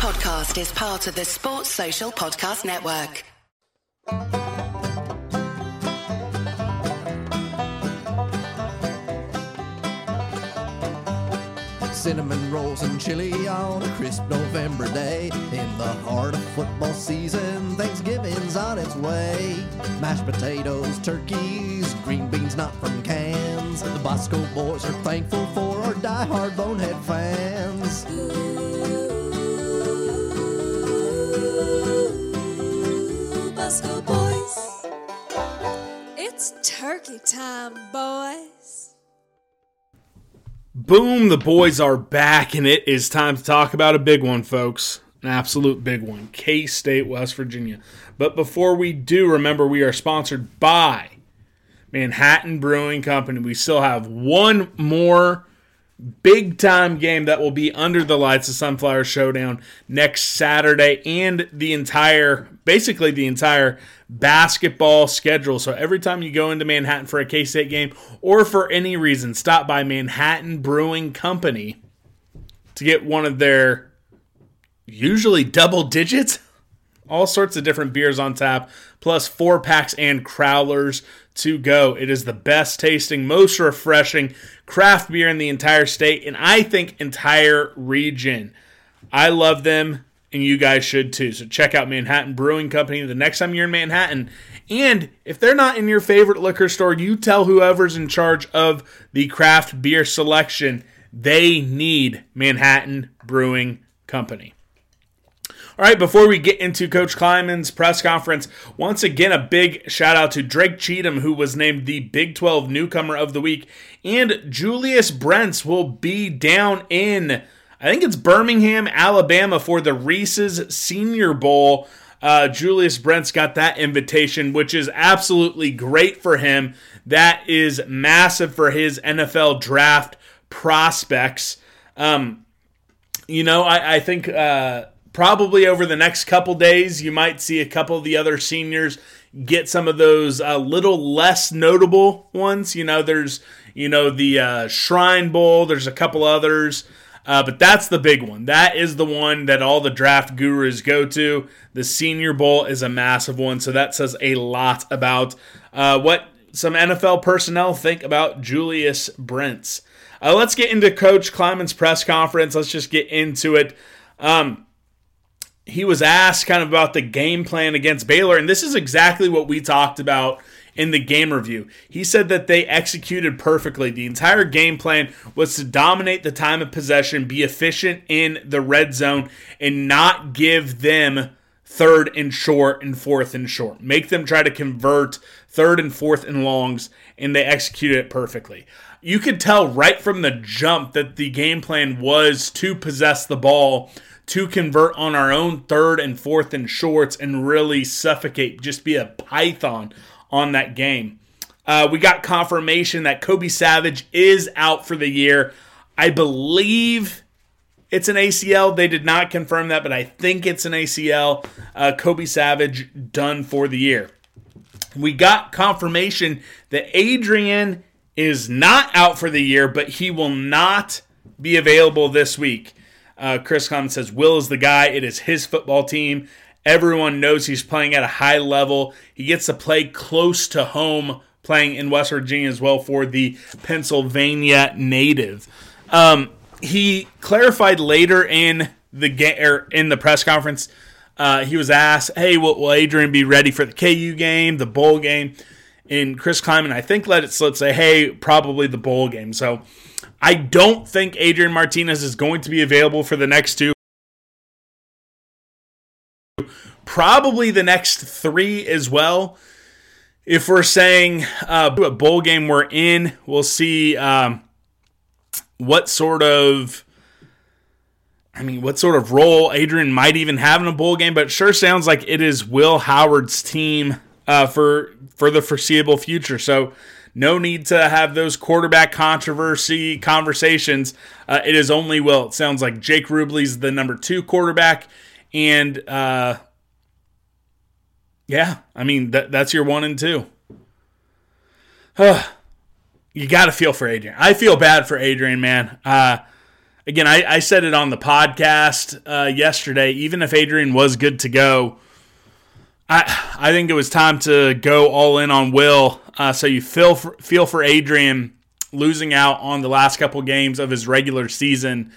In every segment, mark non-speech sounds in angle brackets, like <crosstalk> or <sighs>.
podcast is part of the Sports Social Podcast Network. Cinnamon rolls and chili on a crisp November day. In the heart of football season, Thanksgiving's on its way. Mashed potatoes, turkeys, green beans not from cans. The Bosco boys are thankful for our die-hard bonehead fans. Boys. It's turkey time, boys. Boom, the boys are back, and it is time to talk about a big one, folks. An absolute big one K State, West Virginia. But before we do, remember we are sponsored by Manhattan Brewing Company. We still have one more big time game that will be under the lights of Sunflower Showdown next Saturday and the entire, basically the entire basketball schedule. So every time you go into Manhattan for a K State game or for any reason, stop by Manhattan Brewing Company to get one of their usually double digits, all sorts of different beers on tap, plus four packs and crowlers to go. It is the best tasting, most refreshing craft beer in the entire state, and I think entire region. I love them, and you guys should too. So check out Manhattan Brewing Company the next time you're in Manhattan. And if they're not in your favorite liquor store, you tell whoever's in charge of the craft beer selection they need Manhattan Brewing Company. All right, before we get into Coach Klieman's press conference, once again, a big shout out to Drake Cheatham, who was named the Big 12 Newcomer of the Week. And Julius Brents will be down in, I think it's Birmingham, Alabama, for the Reese's Senior Bowl. Uh, Julius Brents got that invitation, which is absolutely great for him. That is massive for his NFL draft prospects. Um, you know, I, I think. Uh, probably over the next couple days, you might see a couple of the other seniors get some of those a uh, little less notable ones. You know, there's you know the uh, Shrine Bowl. There's a couple others. Uh, but that's the big one. That is the one that all the draft gurus go to. The Senior Bowl is a massive one, so that says a lot about uh, what some NFL personnel think about Julius Brents. Uh, let's get into Coach Klieman's press conference. Let's just get into it. Um, he was asked kind of about the game plan against Baylor, and this is exactly what we talked about in the game review. He said that they executed perfectly. The entire game plan was to dominate the time of possession, be efficient in the red zone, and not give them third and short and fourth and short. Make them try to convert third and fourth and longs, and they executed it perfectly. You could tell right from the jump that the game plan was to possess the ball to convert on our own third and fourth and shorts and really suffocate, just be a python on that game. Uh, we got confirmation that Kobe Savage is out for the year. I believe it's an ACL. They did not confirm that, but I think it's an ACL. Uh, Kobe Savage done for the year. We got confirmation that Adrian is not out for the year, but he will not be available this week. Uh, Chris Klieman says Will is the guy. It is his football team. Everyone knows he's playing at a high level. He gets to play close to home, playing in West Virginia as well for the Pennsylvania native. Um, he clarified later in the er, in the press conference. Uh, he was asked, "Hey, will, will Adrian be ready for the KU game, the bowl game?" And Chris Klieman, I think, let it slip, say, "Hey, probably the bowl game." So I don't think Adrian Martinez is going to be available for the next two. Probably the next three as well. If we're saying uh, what bowl game we're in, we'll see um, what sort of. I mean, what sort of role Adrian might even have in a bowl game, but sure sounds like it is Will Howard's team uh, for for the foreseeable future. So no need to have those quarterback controversy conversations. Uh, it is only, well, it sounds like Jake Rubley's the number two quarterback. And uh, yeah, I mean, that, that's your one and two. <sighs> you got to feel for Adrian. I feel bad for Adrian, man. Uh, again, I, I said it on the podcast uh, yesterday. Even if Adrian was good to go, I I think it was time to go all in on Will. Uh, so you feel for, feel for Adrian losing out on the last couple games of his regular season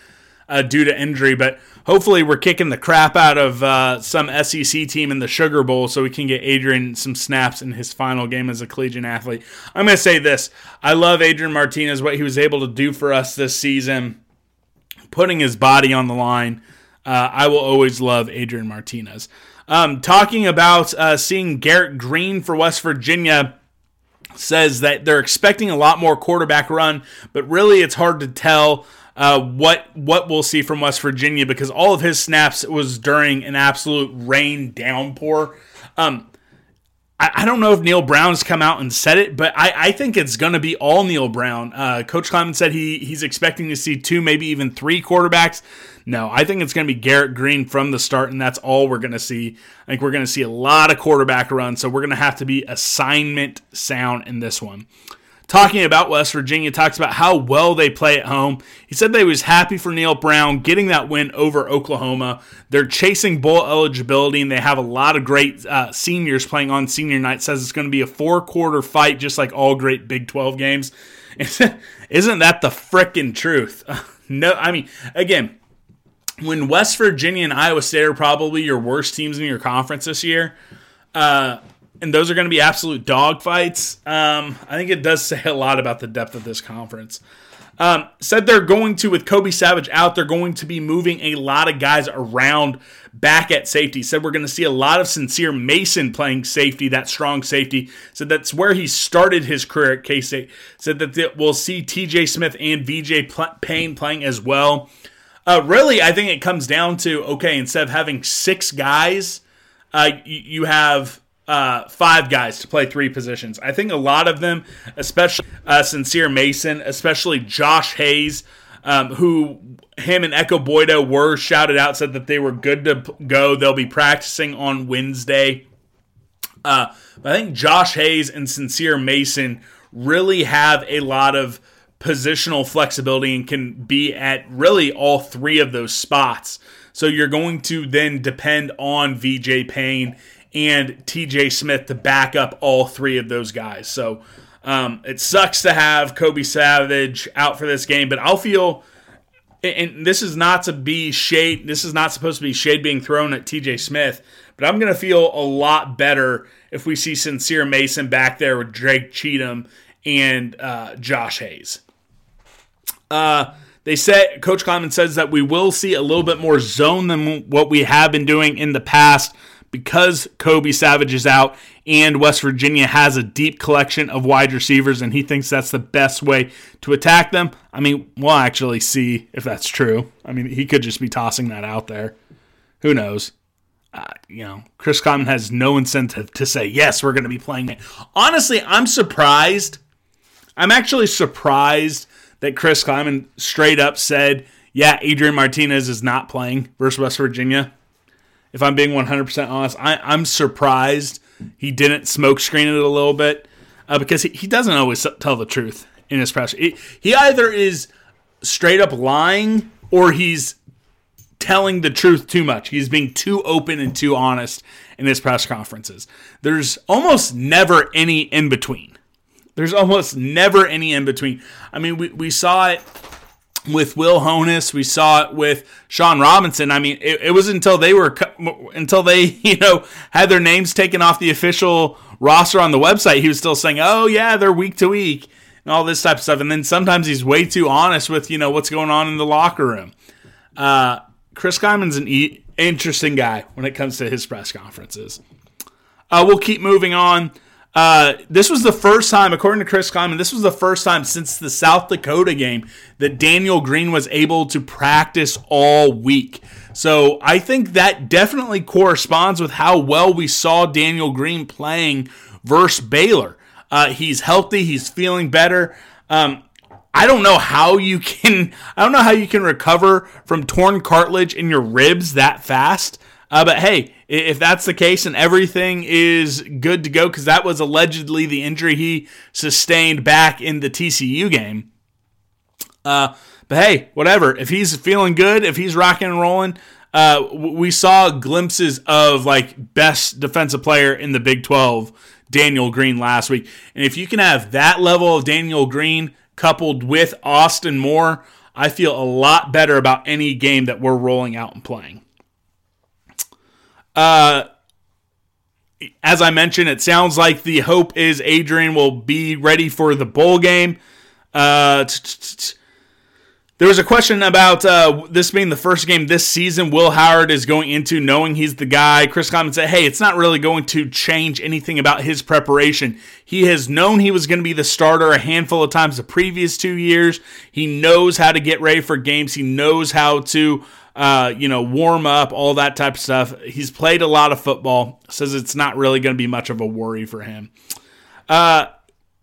uh, due to injury, but hopefully we're kicking the crap out of uh, some SEC team in the Sugar Bowl so we can get Adrian some snaps in his final game as a collegiate athlete. I'm going to say this: I love Adrian Martinez, what he was able to do for us this season, putting his body on the line. Uh, I will always love Adrian Martinez. Um, talking about uh, seeing Garrett Greene for West Virginia says that they're expecting a lot more quarterback run, but really it's hard to tell uh, what what we'll see from West Virginia because all of his snaps was during an absolute rain downpour. Um, I, don't know if Neal Brown's come out and said it, but I, I think it's going to be all Neal Brown. Uh, Coach Klieman said he he's expecting to see two, maybe even three quarterbacks. No, I think it's going to be Garrett Greene from the start, and that's all we're going to see. I think we're going to see a lot of quarterback runs, so we're going to have to be assignment sound in this one. Talking about West Virginia, talks about how well they play at home. He said they was happy for Neal Brown getting that win over Oklahoma. They're chasing bowl eligibility, and they have a lot of great uh, seniors playing on senior night. Says it's going to be a four quarter fight, just like all great Big 12 games. <laughs> Isn't that the frickin' truth? <laughs> no, I mean, again, when West Virginia and Iowa State are probably your worst teams in your conference this year, uh, and those are going to be absolute dogfights, um, I think it does say a lot about the depth of this conference. Um, said they're going to, with Kobe Savage out, they're going to be moving a lot of guys around back at safety. Said we're going to see a lot of Sincere Mason playing safety, that strong safety. Said that's where he started his career at K State. Said that we'll see TJ Smith and VJ Payne playing as well. Uh, really, I think it comes down to okay, instead of having six guys, uh, you, you have uh, five guys to play three positions. I think a lot of them, especially uh, Sincere Mason, especially Josh Hayes, um, who him and Ekow Boye-Doe were shouted out, said that they were good to go. They'll be practicing on Wednesday. Uh, I think Josh Hayes and Sincere Mason really have a lot of positional flexibility and can be at really all three of those spots. So you're going to then depend on VJ Payne and TJ Smith to back up all three of those guys. So um, it sucks to have Kobe Savage out for this game, but I'll feel. And this is not to be shade. This is not supposed to be shade being thrown at TJ Smith, but I'm going to feel a lot better if we see Sincere Mason back there with Drake Cheatham and uh, Josh Hayes. Uh, they said Coach Klieman says that we will see a little bit more zone than what we have been doing in the past because Kobe Savage is out and West Virginia has a deep collection of wide receivers, and he thinks that's the best way to attack them. I mean, we'll actually see if that's true. I mean, he could just be tossing that out there. Who knows? Uh, you know, Chris Klieman has no incentive to say, yes, we're going to be playing it. Honestly, I'm surprised. I'm actually surprised that Chris Klieman straight up said, yeah, Adrian Martinez is not playing versus West Virginia. If I'm being 100% honest, I, am surprised he didn't smoke screen it a little bit uh, because he, he doesn't always tell the truth in his press. He, he either is straight up lying or he's telling the truth too much. He's being too open and too honest in his press conferences. There's almost never any in between. There's almost never any in between. I mean, we, we saw it with Will Honas. We saw it with Sean Robinson. I mean, it, it, was until they were until they <laughs> you know had their names taken off the official roster on the website. He was still saying, "Oh yeah, they're week to week." And all this type of stuff, and then sometimes he's way too honest with you know what's going on in the locker room. Uh, Chris Klieman's an e- interesting guy when it comes to his press conferences. Uh, we'll keep moving on. Uh, this was the first time, according to Chris Klieman, this was the first time since the South Dakota game that Daniel Green was able to practice all week. So I think that definitely corresponds with how well we saw Daniel Green playing versus Baylor. Uh, he's healthy, he's feeling better. Um, I don't know how you can. I don't know how you can recover from torn cartilage in your ribs that fast. Uh, but hey, if that's the case and everything is good to go, because that was allegedly the injury he sustained back in the TCU game. Uh, But hey, whatever. If he's feeling good, if he's rocking and rolling, uh, we saw glimpses of like best defensive player in the Big 12, Daniel Green last week. And if you can have that level of Daniel Green coupled with Austin Moore, I feel a lot better about any game that we're rolling out and playing. Uh, as I mentioned, it sounds like the hope is Adrian will be ready for the bowl game. Uh, there was a question about uh, this being the first game this season Will Howard is going into, knowing he's the guy. Chris Klieman said, hey, it's not really going to change anything about his preparation. He has known he was going to be the starter a handful of times the previous two years. He knows how to get ready for games, he knows how to uh, you know, warm up, all that type of stuff. He's played a lot of football, says it's not really going to be much of a worry for him. Uh,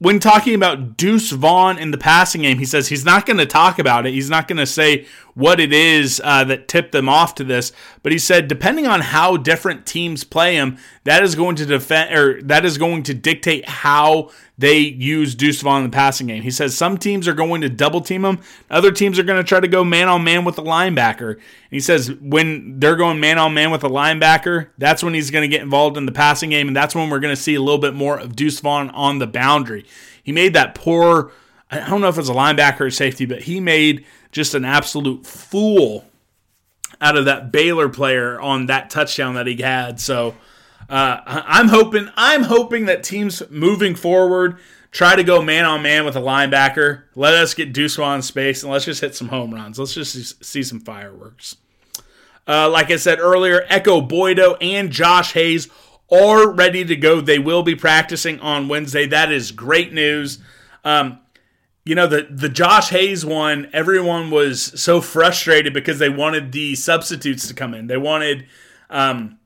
when talking about Deuce Vaughn in the passing game, he says he's not going to talk about it. He's not going to say what it is uh, that tipped them off to this. But he said, depending on how different teams play him, that is going to defend or that is going to dictate how they use Deuce Vaughn in the passing game. He says some teams are going to double team him, other teams are going to try to go man on man with the linebacker. And he says when they're going man on man with the linebacker, that's when he's going to get involved in the passing game, and that's when we're going to see a little bit more of Deuce Vaughn on the boundary. He made that poor. I don't know if it's a linebacker or safety, but he made just an absolute fool out of that Baylor player on that touchdown that he had. So uh, I'm hoping I'm hoping that teams moving forward try to go man on man with a linebacker. Let us get Deuce on space and let's just hit some home runs. Let's just see some fireworks. Uh, like I said earlier, Ekow Boye-Doe and Josh Hayes are ready to go. They will be practicing on Wednesday. That is great news. Um, you know the the Josh Hayes one, everyone was so frustrated because they wanted the substitutes to come in. They wanted um,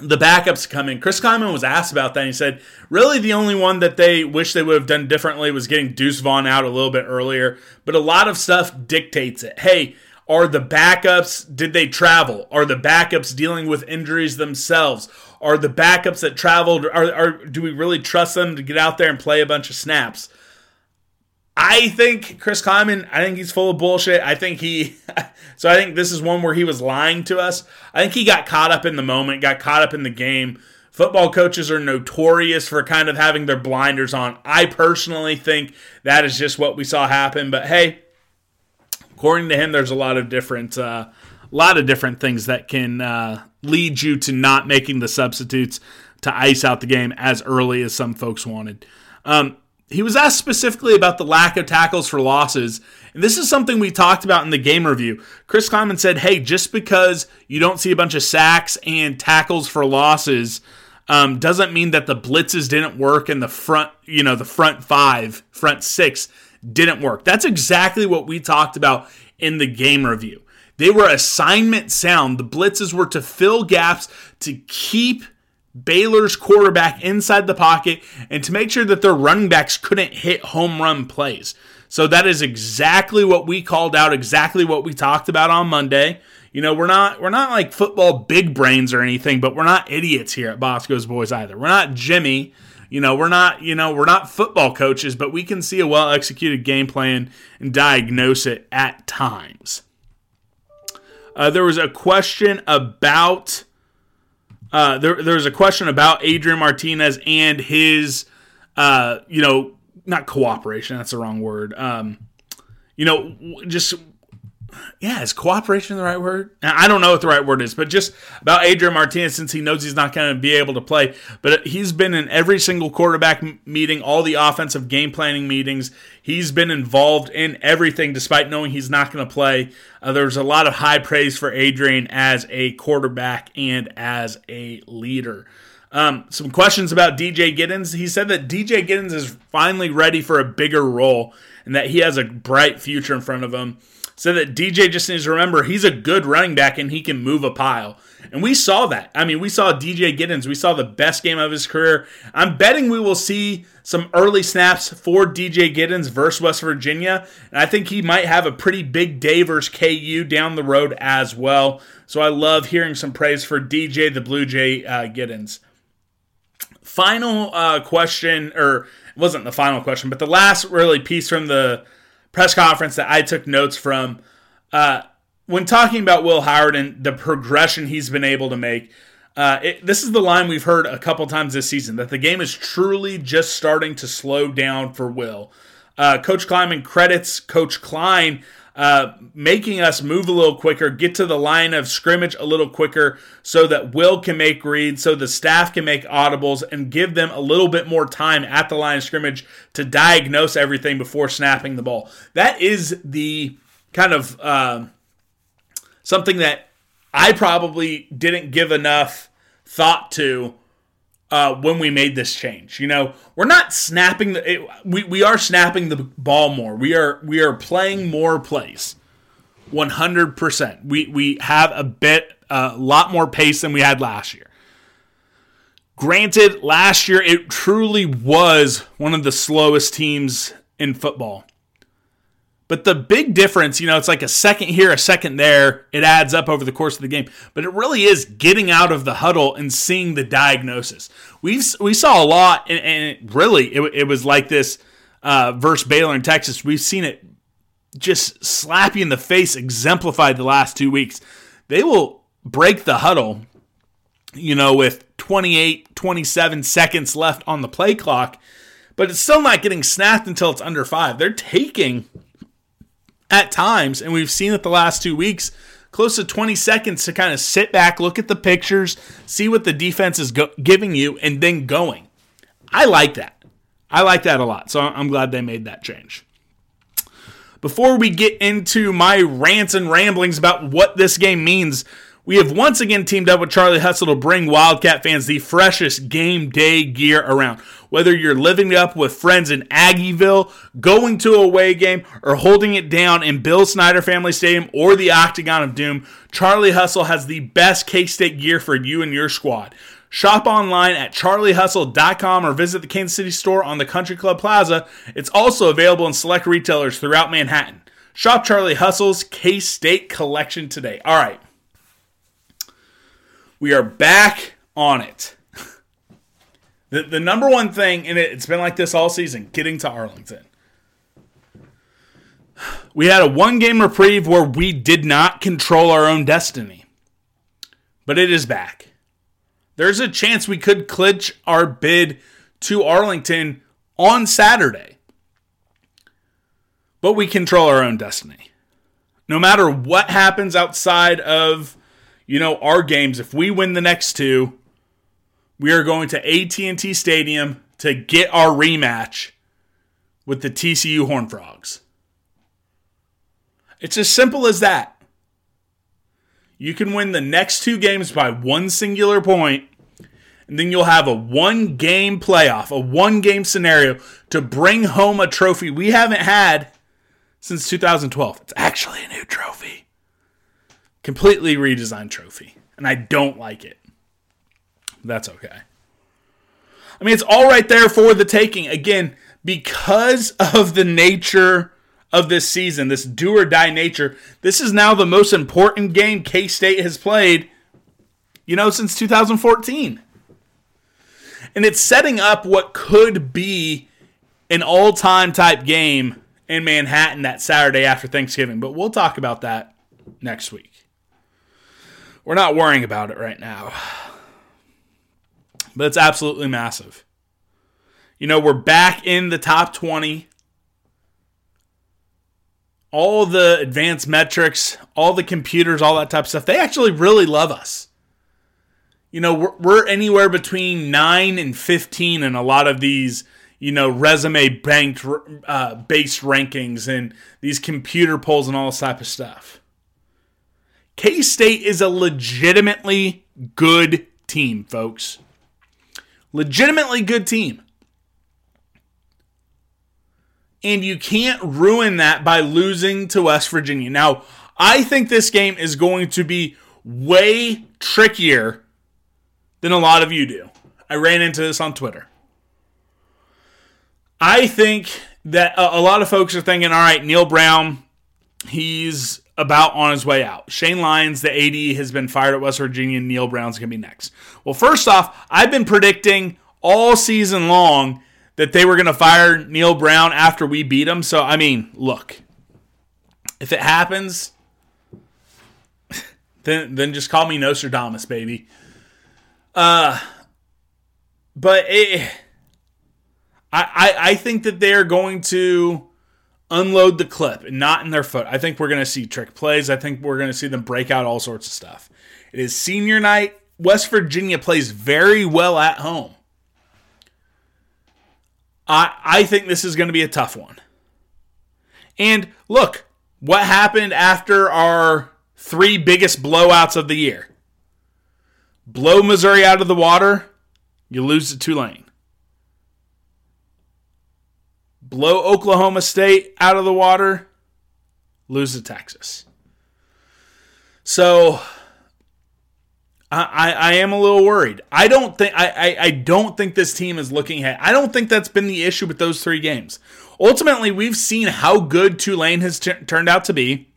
the backups come in. Chris Klieman was asked about that. And he said, really, the only one that they wish they would have done differently was getting Deuce Vaughn out a little bit earlier. But a lot of stuff dictates it. Hey, are the backups, did they travel? Are the backups dealing with injuries themselves? Are the backups that traveled, are, are do we really trust them to get out there and play a bunch of snaps? I think Chris Klieman, I think he's full of bullshit. I think he, <laughs> so I think this is one where he was lying to us. I think he got caught up in the moment, got caught up in the game. Football coaches are notorious for kind of having their blinders on. I personally think that is just what we saw happen. But hey, according to him, there's a lot of different, uh, a lot of different things that can uh, lead you to not making the substitutes to ice out the game as early as some folks wanted. Um, he was asked specifically about the lack of tackles for losses. And this is something we talked about in the game review. Chris Klieman said, hey, just because you don't see a bunch of sacks and tackles for losses um, doesn't mean that the blitzes didn't work and the front, you know, the front five, front six didn't work. That's exactly what we talked about in the game review. They were assignment sound. The blitzes were to fill gaps to keep Baylor's quarterback inside the pocket and to make sure that their running backs couldn't hit home run plays. So that is exactly what we called out, exactly what we talked about on Monday. You know, we're not we're not like football big brains or anything, but we're not idiots here at Bosco's Boys either. We're not Jimmy. You know, we're not, you know, we're not football coaches, but we can see a well executed game plan and diagnose it at times. Uh, there was a question about uh, there, there's a question about Adrian Martinez and his, uh, you know, not cooperation. That's the wrong word. Um, you know, just yeah, is cooperation the right word? I don't know what the right word is, but just about Adrian Martinez, since he knows he's not going to be able to play, but he's been in every single quarterback meeting, all the offensive game planning meetings. He's been involved in everything, despite knowing he's not going to play. Uh, there's a lot of high praise for Adrian as a quarterback and as a leader. Um, some questions about DJ Giddens. He said that DJ Giddens is finally ready for a bigger role and that he has a bright future in front of him said that DJ just needs to remember he's a good running back and he can move a pile. And we saw that. I mean, we saw DJ Giddens. We saw the best game of his career. I'm betting we will see some early snaps for DJ Giddens versus West Virginia. And I think he might have a pretty big day versus KU down the road as well. So I love hearing some praise for DJ the Blue Jay uh, Giddens. Final uh, question, or wasn't the final question, but the last really piece from the press conference that I took notes from. Uh, when talking about Will Howard and the progression he's been able to make, uh, it, this is the line we've heard a couple times this season that the game is truly just starting to slow down for Will. Uh, Coach Klieman credits Coach Klein uh, making us move a little quicker, get to the line of scrimmage a little quicker so that Will can make reads, so the staff can make audibles, and give them a little bit more time at the line of scrimmage to diagnose everything before snapping the ball. That is the kind of uh, something that I probably didn't give enough thought to uh, when we made this change. You know, we're not snapping the it, we we are snapping the ball more. We are we are playing more plays. 100%. We we have a bit a lot more pace than we had last year. Granted, last year it truly was one of the slowest teams in football. But the big difference, you know, it's like a second here, a second there. It adds up over the course of the game. But it really is getting out of the huddle and seeing the diagnosis. We we saw a lot, and, and it really it, it, was like this uh, versus Baylor in Texas. We've seen it just slap you in the face, exemplified the last two weeks. They will break the huddle, you know, with 28, 27 seconds left on the play clock, but it's still not getting snapped until it's under five. They're taking at times, and we've seen it the last two weeks, close to 20 seconds to kind of sit back, look at the pictures, see what the defense is go- giving you, and then going. I like that. I like that a lot. So I'm glad they made that change. Before we get into my rants and ramblings about what this game means, we have once again teamed up with Charlie Hustle to bring Wildcat fans the freshest game day gear around. Whether you're living up with friends in Aggieville, going to a away game, or holding it down in Bill Snyder Family Stadium or the Octagon of Doom, Charlie Hustle has the best K State gear for you and your squad. Shop online at charliehustle.com or visit the Kansas City store on the Country Club Plaza. It's also available in select retailers throughout Manhattan. Shop Charlie Hustle's K State collection today. All right. We are back on it. The, the number one thing, and it, it's been like this all season, getting to Arlington. We had a one game reprieve where we did not control our own destiny. But it is back. There's a chance we could clinch our bid to Arlington on Saturday. But we control our own destiny. No matter what happens outside of you know, our games, if we win the next two, we are going to AT&T Stadium to get our rematch with the TCU Horn Frogs. It's as simple as that. You can win the next two games by one singular point, and then you'll have a one game playoff, a one game scenario to bring home a trophy we haven't had since 2012. It's actually a new trophy completely redesigned trophy, and I don't like it. That's okay. I mean, it's all right there for the taking. Again, because of the nature of this season, this do or die nature, this is now the most important game K State has played, you know, since 2014. And it's setting up what could be an all time type game in Manhattan that Saturday after Thanksgiving. But we'll talk about that next week. We're not worrying about it right now. But it's absolutely massive. You know, we're back in the top 20. All the advanced metrics, all the computers, all that type of stuff, they actually really love us. You know, we're, we're anywhere between 9 and 15 in a lot of these, you know, resume banked uh, based rankings and these computer polls and all this type of stuff. K State is a legitimately good team, folks. Legitimately good team. And you can't ruin that by losing to West Virginia. Now, I think this game is going to be way trickier than a lot of you do. I ran into this on Twitter. I think that a lot of folks are thinking, all right, Neal Brown, he's about on his way out. Shane Lyons, the AD, has been fired at West Virginia. Neal Brown's going to be next. Well, first off, I've been predicting all season long that they were going to fire Neil Brown after we beat him. So, I mean, look, if it happens, <laughs> then then just call me Nostradamus, baby. Uh, but it, I, I I think that they're going to unload the clip and not in their foot. I think we're going to see trick plays. I think we're going to see them break out all sorts of stuff. It is senior night. West Virginia plays very well at home. I I think this is going to be a tough one. And look, what happened after our three biggest blowouts of the year? Blow Missouri out of the water, you lose to Tulane. Blow Oklahoma State out of the water, lose to Texas. So I, I am a little worried. I don't think I, I, I don't think this team is looking ahead. I don't think that's been the issue with those three games. Ultimately, we've seen how good Tulane has t- turned out to be.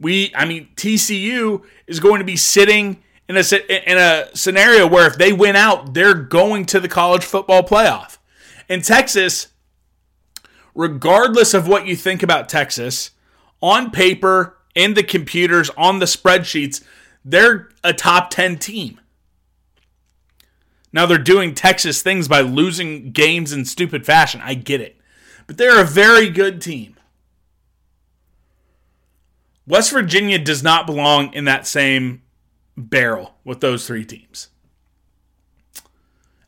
We, I mean, TCU is going to be sitting in a in a scenario where if they win out, they're going to the college football playoff. In Texas, regardless of what you think about Texas, on paper, in the computers, on the spreadsheets, they're a top 10 team. Now they're doing Texas things by losing games in stupid fashion. I get it. But they're a very good team. West Virginia does not belong in that same barrel with those three teams.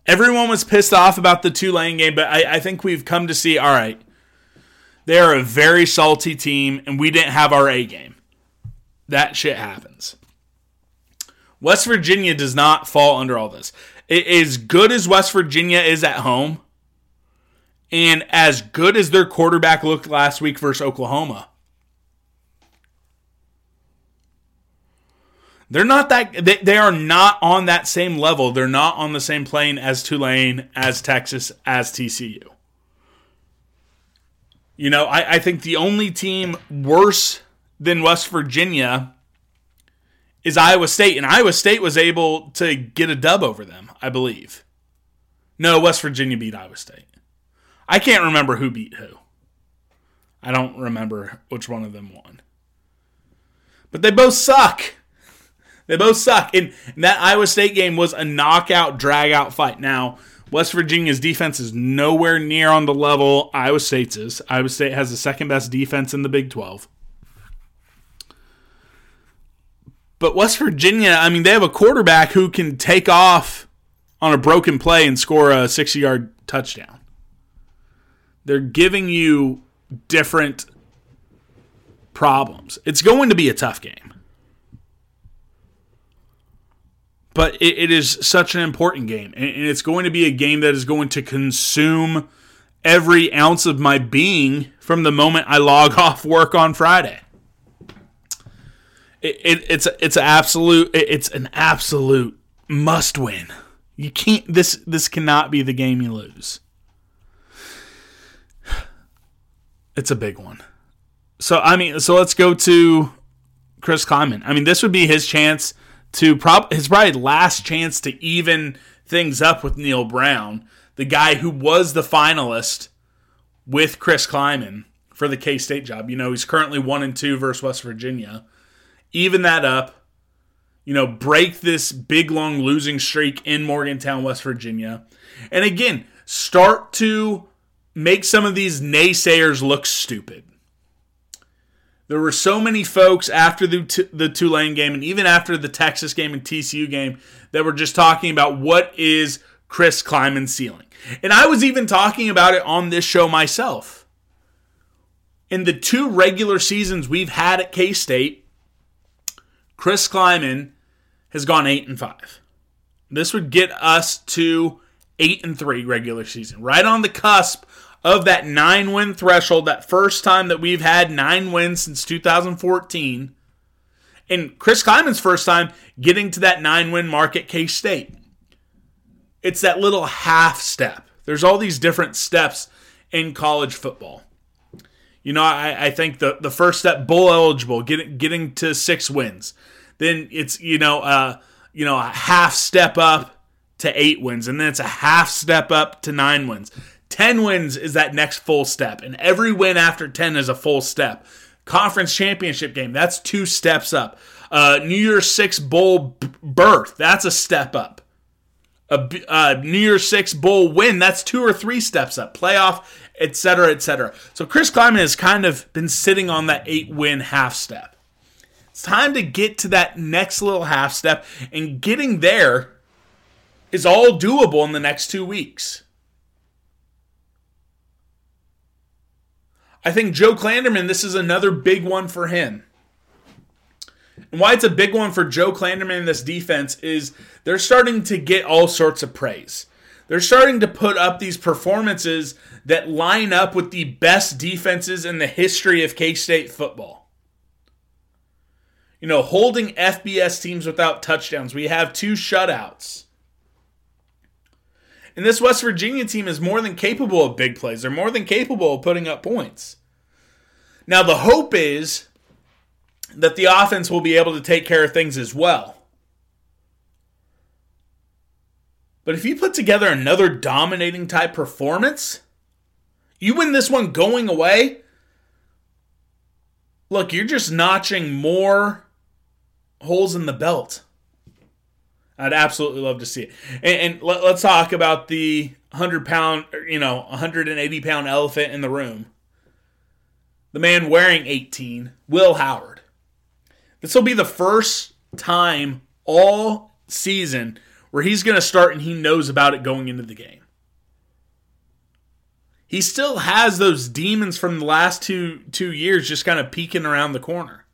Everyone was pissed off about the Tulane game, but I, I think we've come to see all right, they are a very salty team, and we didn't have our A game. That shit happens. West Virginia does not fall under all this. As good as West Virginia is at home, and as good as their quarterback looked last week versus Oklahoma, they're not that they, they are not on that same level. They're not on the same plane as Tulane, as Texas, as TCU. You know, I, I think the only team worse than West Virginia is Iowa State, and Iowa State was able to get a dub over them, I believe. No, West Virginia beat Iowa State. I can't remember who beat who. I don't remember which one of them won. But they both suck. They both suck. And that Iowa State game was a knockout, drag out fight. Now, West Virginia's defense is nowhere near on the level Iowa State's is. Iowa State has the second best defense in the Big 12. But West Virginia, I mean, they have a quarterback who can take off on a broken play and score a 60 yard touchdown. They're giving you different problems. It's going to be a tough game. But it, it is such an important game. And it's going to be a game that is going to consume every ounce of my being from the moment I log <laughs> off work on Friday it, it, it's it's an absolute it's an absolute must win. You can't this this cannot be the game you lose. <sighs> It's a big one. So I mean, so let's go to Chris Klieman. I mean, this would be his chance to prob his probably last chance to even things up with Neal Brown, the guy who was the finalist with Chris Klieman for the K State job. You know, he's currently one and two versus West Virginia even that up, you know, break this big long losing streak in Morgantown, West Virginia. And again, start to make some of these naysayers look stupid. There were so many folks after the the Tulane game and even after the Texas game and TCU game that were just talking about what is Chris Klieman's ceiling. And I was even talking about it on this show myself. In the two regular seasons we've had at K State, Chris Klieman has gone eight and five. This would get us to eight and three regular season, right on the cusp of that nine win threshold. That first time that we've had nine wins since 2014, and Chris Klieman's first time getting to that nine win mark at K State. It's that little half step. There's all these different steps in college football. You know, I, I think the, the first step, bowl eligible, getting getting to six wins. Then it's you know uh, you know a half step up to eight wins, and then it's a half step up to nine wins. Ten wins is that next full step, and every win after ten is a full step. Conference championship game, that's two steps up. Uh, New Year's Six bowl b- berth, that's a step up. A uh, New Year's Six bowl win, that's two or three steps up. Playoff, etc., etc. So Chris Klieman has kind of been sitting on that eight win half step. It's time to get to that next little half step, and getting there is all doable in the next two weeks. I think Joe Klanderman, this is another big one for him. And why it's a big one for Joe Klanderman in this defense is they're starting to get all sorts of praise. They're starting to put up these performances that line up with the best defenses in the history of K State football. You know, holding FBS teams without touchdowns. We have two shutouts. And this West Virginia team is more than capable of big plays. They're more than capable of putting up points. Now, the hope is that the offense will be able to take care of things as well. But if you put together another dominating type performance, you win this one going away. Look, you're just notching more holes in the belt. I'd absolutely love to see it. And, and let, us talk about the 100 pound, you know, 180 pound elephant in the room. The man wearing 18, Will Howard. This will be the first time all season where he's going to start and he knows about it going into the game. He still has those demons from the last two two years just kind of peeking around the corner.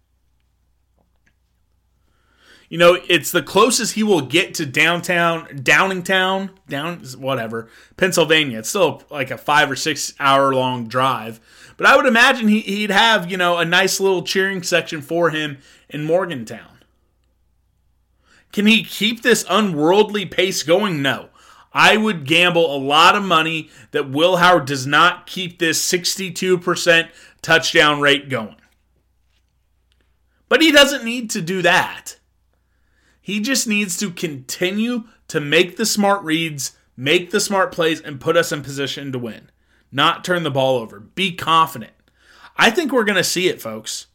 You know, it's the closest he will get to downtown, Downingtown, down whatever, Pennsylvania. It's still like a five or six hour long drive, but I would imagine he, he'd have you know a nice little cheering section for him in Morgantown. Can he keep this unworldly pace going? No. I would gamble a lot of money that Will Howard does not keep this 62% touchdown rate going. But he doesn't need to do that. He just needs to continue to make the smart reads, make the smart plays, and put us in position to win. Not turn the ball over. Be confident. I think we're going to see it, folks.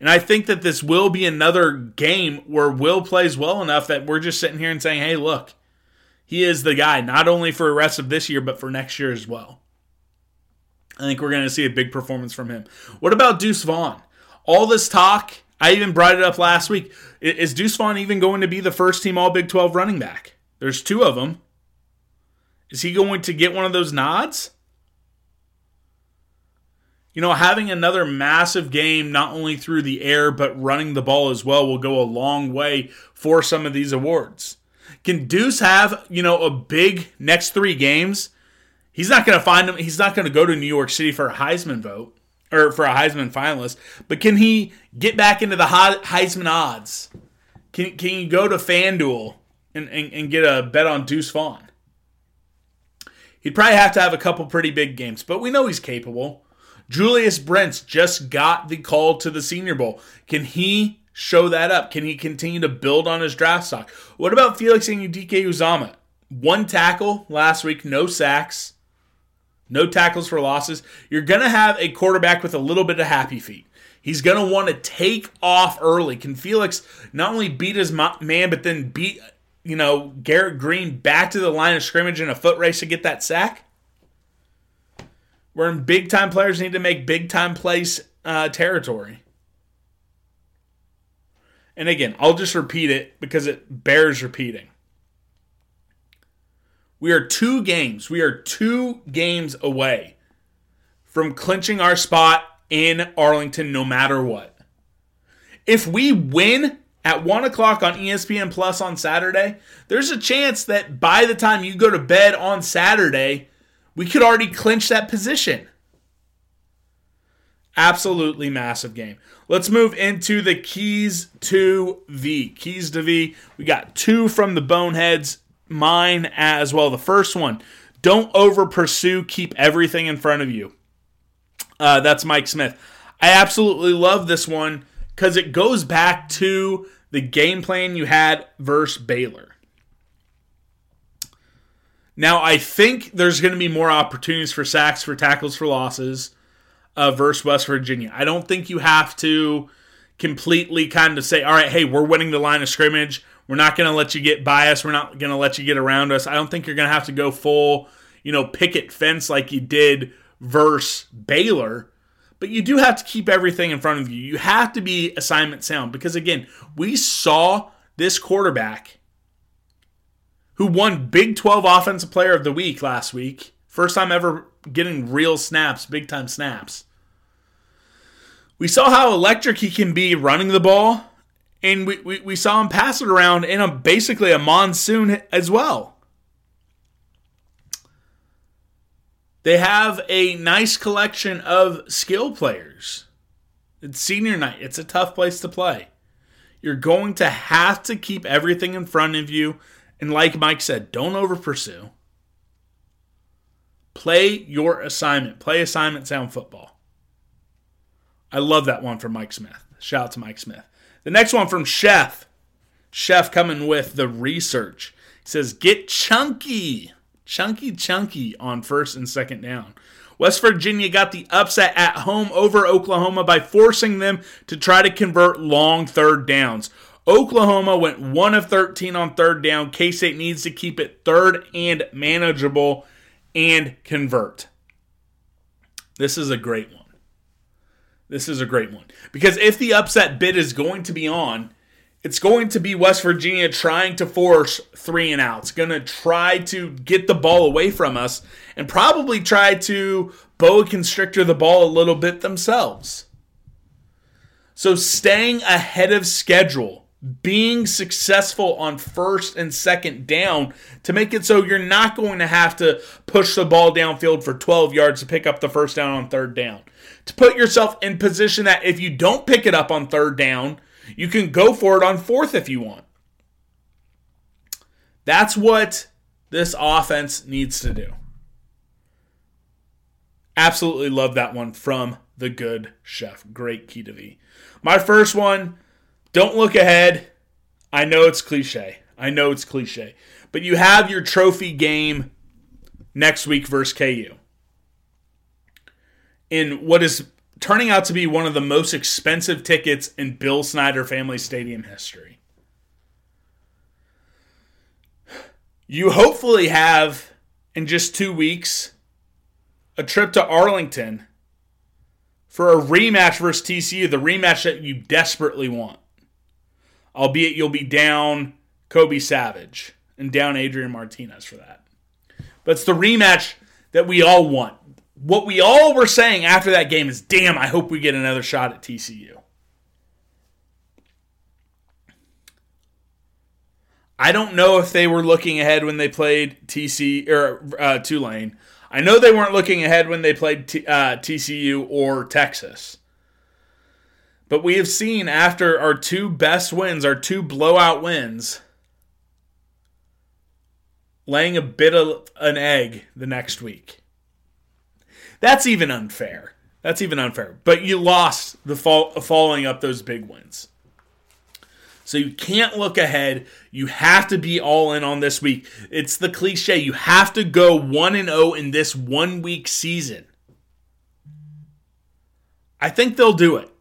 And I think that this will be another game where Will plays well enough that we're just sitting here and saying, hey, look, he is the guy, not only for the rest of this year, but for next year as well. I think we're going to see a big performance from him. What about Deuce Vaughn? All this talk, I even brought it up last week. Is Deuce Vaughn even going to be the first team All Big 12 running back? There's two of them. Is he going to get one of those nods? you know, having another massive game, not only through the air, but running the ball as well, will go a long way for some of these awards. Can Deuce have, you know, a big next three games? He's not going to find him. He's not going to go to New York City for a Heisman vote or for a Heisman finalist. But can he get back into the Heisman odds? Can, can he go to FanDuel and, and, and get a bet on Deuce Vaughn? He'd probably have to have a couple pretty big games, but we know he's capable. Julius Brents just got the call to the Senior Bowl. Can he show that up? Can he continue to build on his draft stock? What about Felix Anudike-Uzomah? One tackle last week, no sacks, no tackles for losses. You're going to have a quarterback with a little bit of happy feet. He's going to want to take off early. Can Felix not only beat his man, but then beat, you know, Garrett Greene back to the line of scrimmage in a foot race to get that sack? We're in big time players need to make big time plays uh, territory. And again, I'll just repeat it because it bears repeating. We are two games, we are two games away from clinching our spot in Arlington no matter what. If we win at 1 o'clock on ESPN Plus on Saturday, there's a chance that by the time you go to bed on Saturday, we could already clinch that position. Absolutely massive game. Let's move into the keys to V. Keys to V. We got two from the Boneheads, mine as well. The first one don't over pursue, keep everything in front of you. Uh, that's Mike Smith. I absolutely love this one because it goes back to the game plan you had versus Baylor. Now, I think there's going to be more opportunities for sacks, for tackles, for losses. uh, versus West Virginia. I don't think you have to completely kind of say, all right, hey, we're winning the line of scrimmage. We're not going to let you get biased. We're not going to let you get around us. I don't think you're going to have to go full, you know, picket fence like you did versus Baylor. But you do have to keep everything in front of you. You have to be assignment sound because, again, we saw this quarterback who won Big 12 Offensive Player of the Week last week. First time ever getting real snaps, big time snaps. We saw how electric he can be running the ball, and we, we, we saw him pass it around in a basically a monsoon as well. They have a nice collection of skill players. It's senior night. It's a tough place to play. You're going to have to keep everything in front of you. And like Mike said, don't over pursue. Play your assignment. Play assignment sound football. I love that one from Mike Smith. Shout out to Mike Smith. The next one from Chef. Chef coming with the research. He says, get chunky. Chunky, chunky on first and second down. West Virginia got the upset at home over Oklahoma by forcing them to try to convert long third downs. Oklahoma went 1 of 13 on third down. K State needs to keep it third and manageable and convert. This is a great one. This is a great one. Because if the upset bid is going to be on, it's going to be West Virginia trying to force three and outs, going to try to get the ball away from us, and probably try to boa constrictor the ball a little bit themselves. So staying ahead of schedule being successful on first and second down to make it so you're not going to have to push the ball downfield for 12 yards to pick up the first down on third down. To put yourself in position that if you don't pick it up on third down, you can go for it on fourth if you want. That's what this offense needs to do. Absolutely love that one from the good chef. Great key to V. My first one don't look ahead. I know it's cliche. I know it's cliche. But you have your trophy game next week versus KU. In what is turning out to be one of the most expensive tickets in Bill Snyder Family Stadium history. You hopefully have, in just two weeks, a trip to Arlington for a rematch versus TCU, the rematch that you desperately want albeit you'll be down Kobe Savage and down Adrian Martinez for that. But it's the rematch that we all want. What we all were saying after that game is, damn, I hope we get another shot at TCU. I don't know if they were looking ahead when they played TC or uh, Tulane. I know they weren't looking ahead when they played T, uh, TCU or Texas. But we have seen after our two best wins, our two blowout wins, laying a bit of an egg the next week. That's even unfair. That's even unfair. But you lost the following up those big wins. So you can't look ahead. You have to be all in on this week. It's the cliche. You have to go 1 and 0 in this one week season. I think they'll do it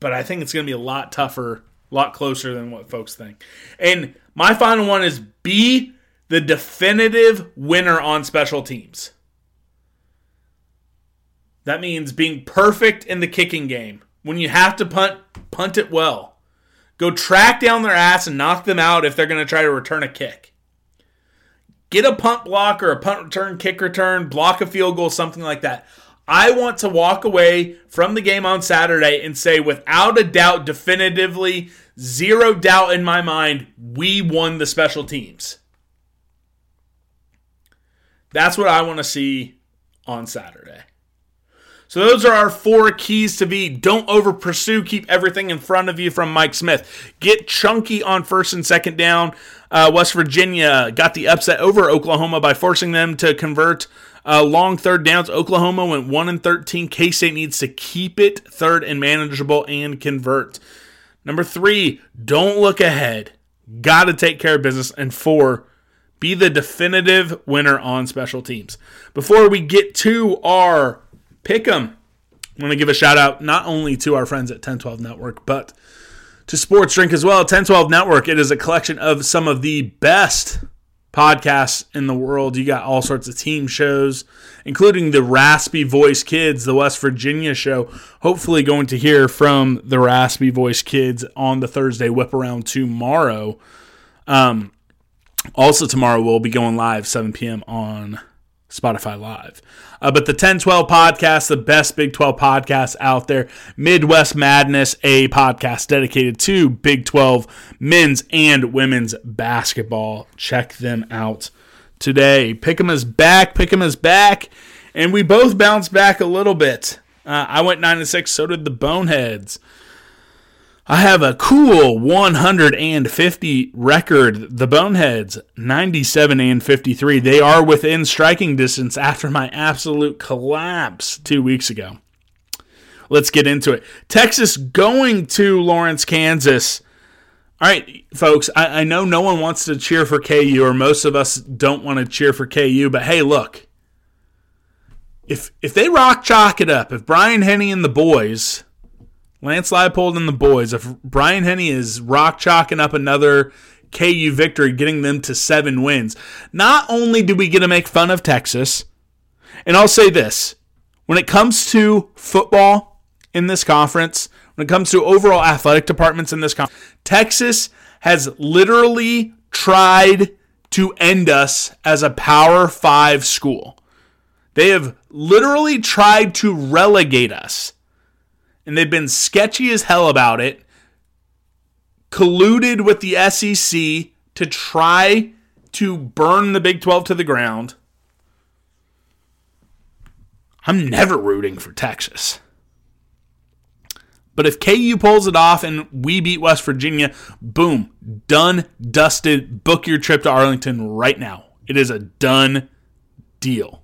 but I think it's going to be a lot tougher, a lot closer than what folks think. And my final one is be the definitive winner on special teams. That means being perfect in the kicking game. When you have to punt, punt it well. Go track down their ass and knock them out if they're going to try to return a kick. Get a punt block or a punt return, kick return, block a field goal, something like that. I want to walk away from the game on Saturday and say, without a doubt, definitively, zero doubt in my mind, we won the special teams. That's what I want to see on Saturday. So those are our four keys to be. Don't over pursue. Keep everything in front of you from Mike Smith. Get chunky on first and second down. Uh, West Virginia got the upset over Oklahoma by forcing them to convert uh, long third downs. Oklahoma went 1 and 13. K State needs to keep it third and manageable and convert. Number three, don't look ahead. Got to take care of business. And four, be the definitive winner on special teams. Before we get to our pick 'em. I want to give a shout out not only to our friends at 1012 Network, but to Sports Drink as well. 1012 Network, it is a collection of some of the best podcasts in the world. You got all sorts of team shows, including the Raspy Voice Kids, the West Virginia show. Hopefully, going to hear from the Raspy Voice Kids on the Thursday whip around tomorrow. Um, also, tomorrow we'll be going live 7 p.m. on Spotify Live. Uh, but the 1012 podcast, the best Big 12 podcast out there, Midwest Madness, a podcast dedicated to Big 12 men's and women's basketball. Check them out today. Pick 'em is back. Pick 'em is back. And we both bounced back a little bit. Uh, I went 9 and 6, so did the Boneheads. I have a cool 150 record. The Boneheads 97 and 53. They are within striking distance after my absolute collapse 2 weeks ago. Let's get into it. Texas going to Lawrence, Kansas. All right, folks, I, I know no one wants to cheer for KU, or most of us don't want to cheer for KU, but hey, look. If, if they rock chalk it up, if Brian Henny and the boys Lance Leipold and the boys, if Brian Henny is rock chalking up another KU victory, getting them to seven wins, not only do we get to make fun of Texas, and I'll say this when it comes to football in this conference, when it comes to overall athletic departments in this conference, Texas has literally tried to end us as a Power Five school. They have literally tried to relegate us and they've been sketchy as hell about it, colluded with the SEC to try to burn the Big 12 to the ground. I'm never rooting for Texas. But if KU pulls it off and we beat West Virginia, boom, done, dusted. Book your trip to Arlington right now. It is a done deal.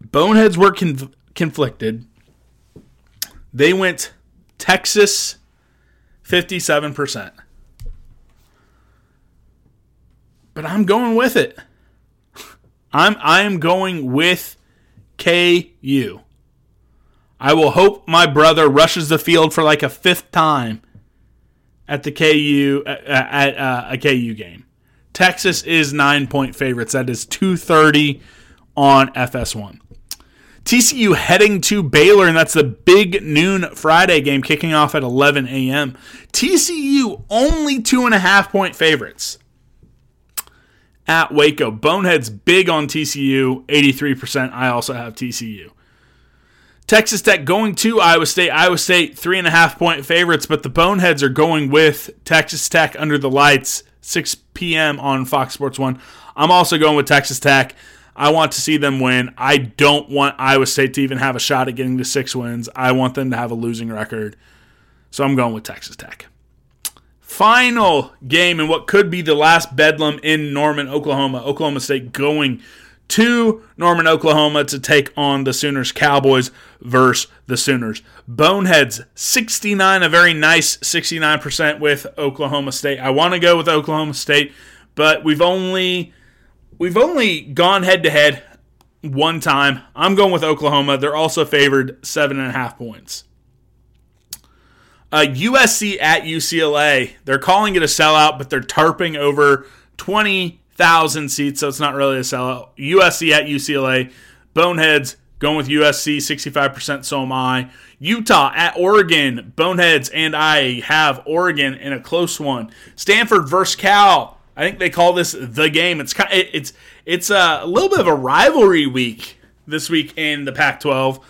Boneheads were conv- conflicted. They went Texas 57%. But I'm going with it. I'm I am going with KU. I will hope my brother rushes the field for like a fifth time at the KU at, at uh, a KU game. Texas is nine point favorites. That is two thirty on FS1. TCU heading to Baylor, and that's the big noon Friday game kicking off at 11 a.m. TCU only two and a half point favorites at Waco. Boneheads big on TCU, 83%. I also have TCU. Texas Tech going to Iowa State. Iowa State, three and a half point favorites, but the Boneheads are going with Texas Tech under the lights, 6 p.m. on Fox Sports 1. I'm also going with Texas Tech. I want to see them win. I don't want Iowa State to even have a shot at getting to six wins. I want them to have a losing record. So I'm going with Texas Tech. Final game in what could be the last bedlam in Norman, Oklahoma. Oklahoma State going to Norman, Oklahoma to take on the Sooners Cowboys versus the Sooners. Boneheads 69, a very nice 69% with Oklahoma State. I want to go with Oklahoma State, but we've only we've only gone head to head one time. I'm going with Oklahoma. They're also favored seven and a half points. Uh, USC at UCLA. They're calling it a sellout, but they're tarping over 20,000 seats, so it's not really a sellout. USC at UCLA. Boneheads going with USC, 65%, so am I. Utah at Oregon. Boneheads and I have Oregon in a close one. Stanford versus Cal. I think they call this the game. It's kind of, it's it's a little bit of a rivalry week this week in the Pac-12.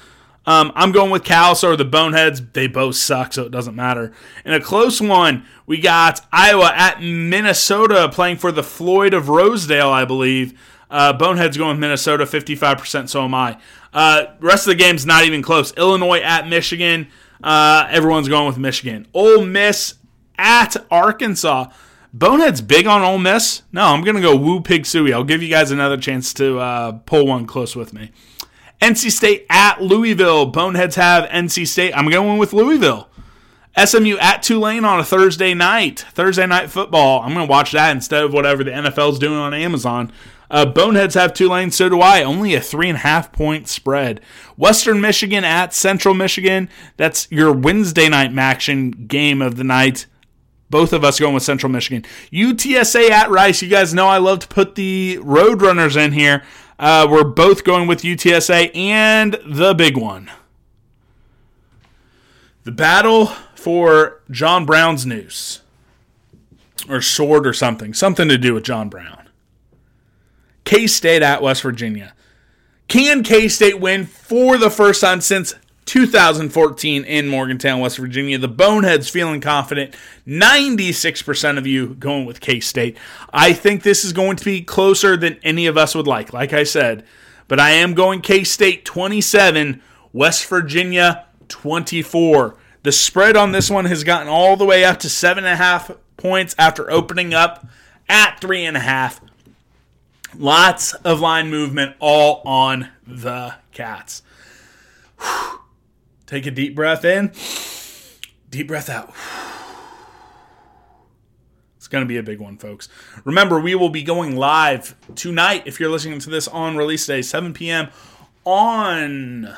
Um, I'm going with Cal, so the Boneheads. They both suck, so it doesn't matter. In a close one, we got Iowa at Minnesota playing for the Floyd of Rosedale, I believe. Uh, Boneheads going Minnesota, 55%, so am I. Uh, rest of the game's not even close. Illinois at Michigan. Uh, everyone's going with Michigan. Ole Miss at Arkansas. Bonehead's big on Ole Miss. No, I'm going to go woo pig sooie. I'll give you guys another chance to uh, pull one close with me. NC State at Louisville. Boneheads have NC State. I'm going with Louisville. SMU at Tulane on a Thursday night. Thursday night football. I'm going to watch that instead of whatever the NFL's doing on Amazon. Uh, Boneheads have Tulane, so do I. Only a three and a half point spread. Western Michigan at Central Michigan. That's your Wednesday night action game of the night. Both of us going with Central Michigan. UTSA at Rice. You guys know I love to put the Roadrunners in here. Uh, we're both going with UTSA and the big one. The battle for John Brown's noose. Or sword or something. Something to do with John Brown. K State at West Virginia. Can K State win for the first time since 2014 in Morgantown, West Virginia? The Boneheads feeling confident. 96% of you going with K State. I think this is going to be closer than any of us would like, like I said. But I am going K State 27, West Virginia 24. The spread on this one has gotten all the way up to 7.5 points after opening up at 3.5. Lots of line movement all on the Cats. Take a deep breath in, deep breath out. It's going to be a big one, folks. Remember, we will be going live tonight if you're listening to this on release day, 7 p.m. on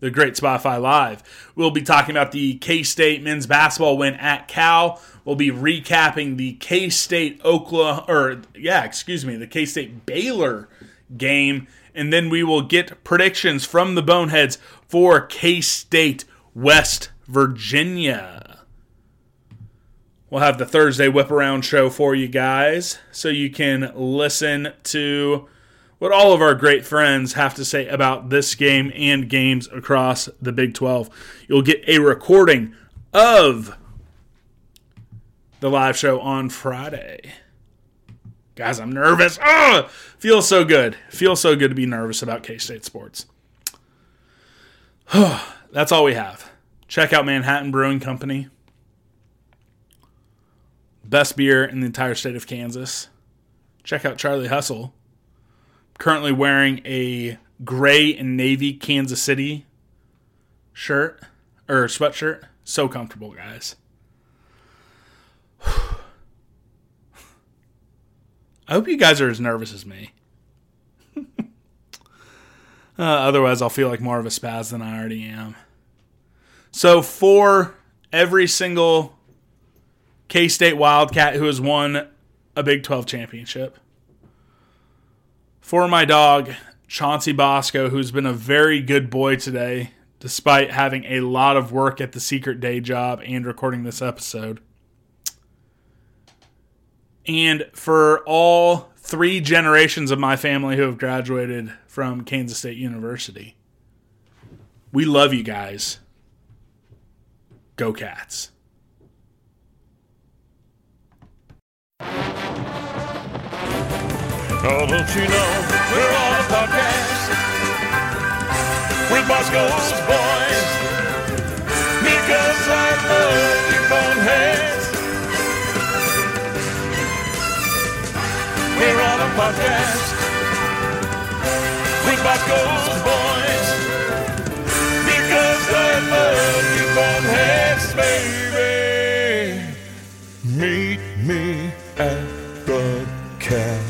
the great Spotify Live. We'll be talking about the K State men's basketball win at Cal. We'll be recapping the K State Oklahoma, or yeah, excuse me, the K State Baylor game, and then we will get predictions from the Boneheads for K State West Virginia. We'll have the Thursday whip around show for you guys so you can listen to what all of our great friends have to say about this game and games across the Big 12. You'll get a recording of the live show on Friday. Guys, I'm nervous. Oh, feels so good. Feels so good to be nervous about K State sports. <sighs> That's all we have. Check out Manhattan Brewing Company. Best beer in the entire state of Kansas. Check out Charlie Hustle. Currently wearing a gray and navy Kansas City shirt or sweatshirt. So comfortable, guys. <sighs> I hope you guys are as nervous as me. <laughs> uh, otherwise, I'll feel like more of a spaz than I already am. So, for every single K State Wildcat who has won a Big 12 championship, for my dog, Chauncey Bosco, who's been a very good boy today, despite having a lot of work at the secret day job and recording this episode and for all three generations of my family who have graduated from Kansas State University. We love you guys. Go Cats. Oh, don't you know we're on a podcast with boys because I love you, boneheads. We're on a podcast with Bosco's boys because I love you, boneheads, baby. Meet me at the cat.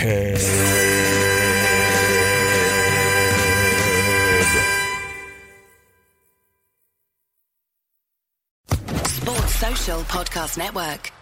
Sports Podcast Network.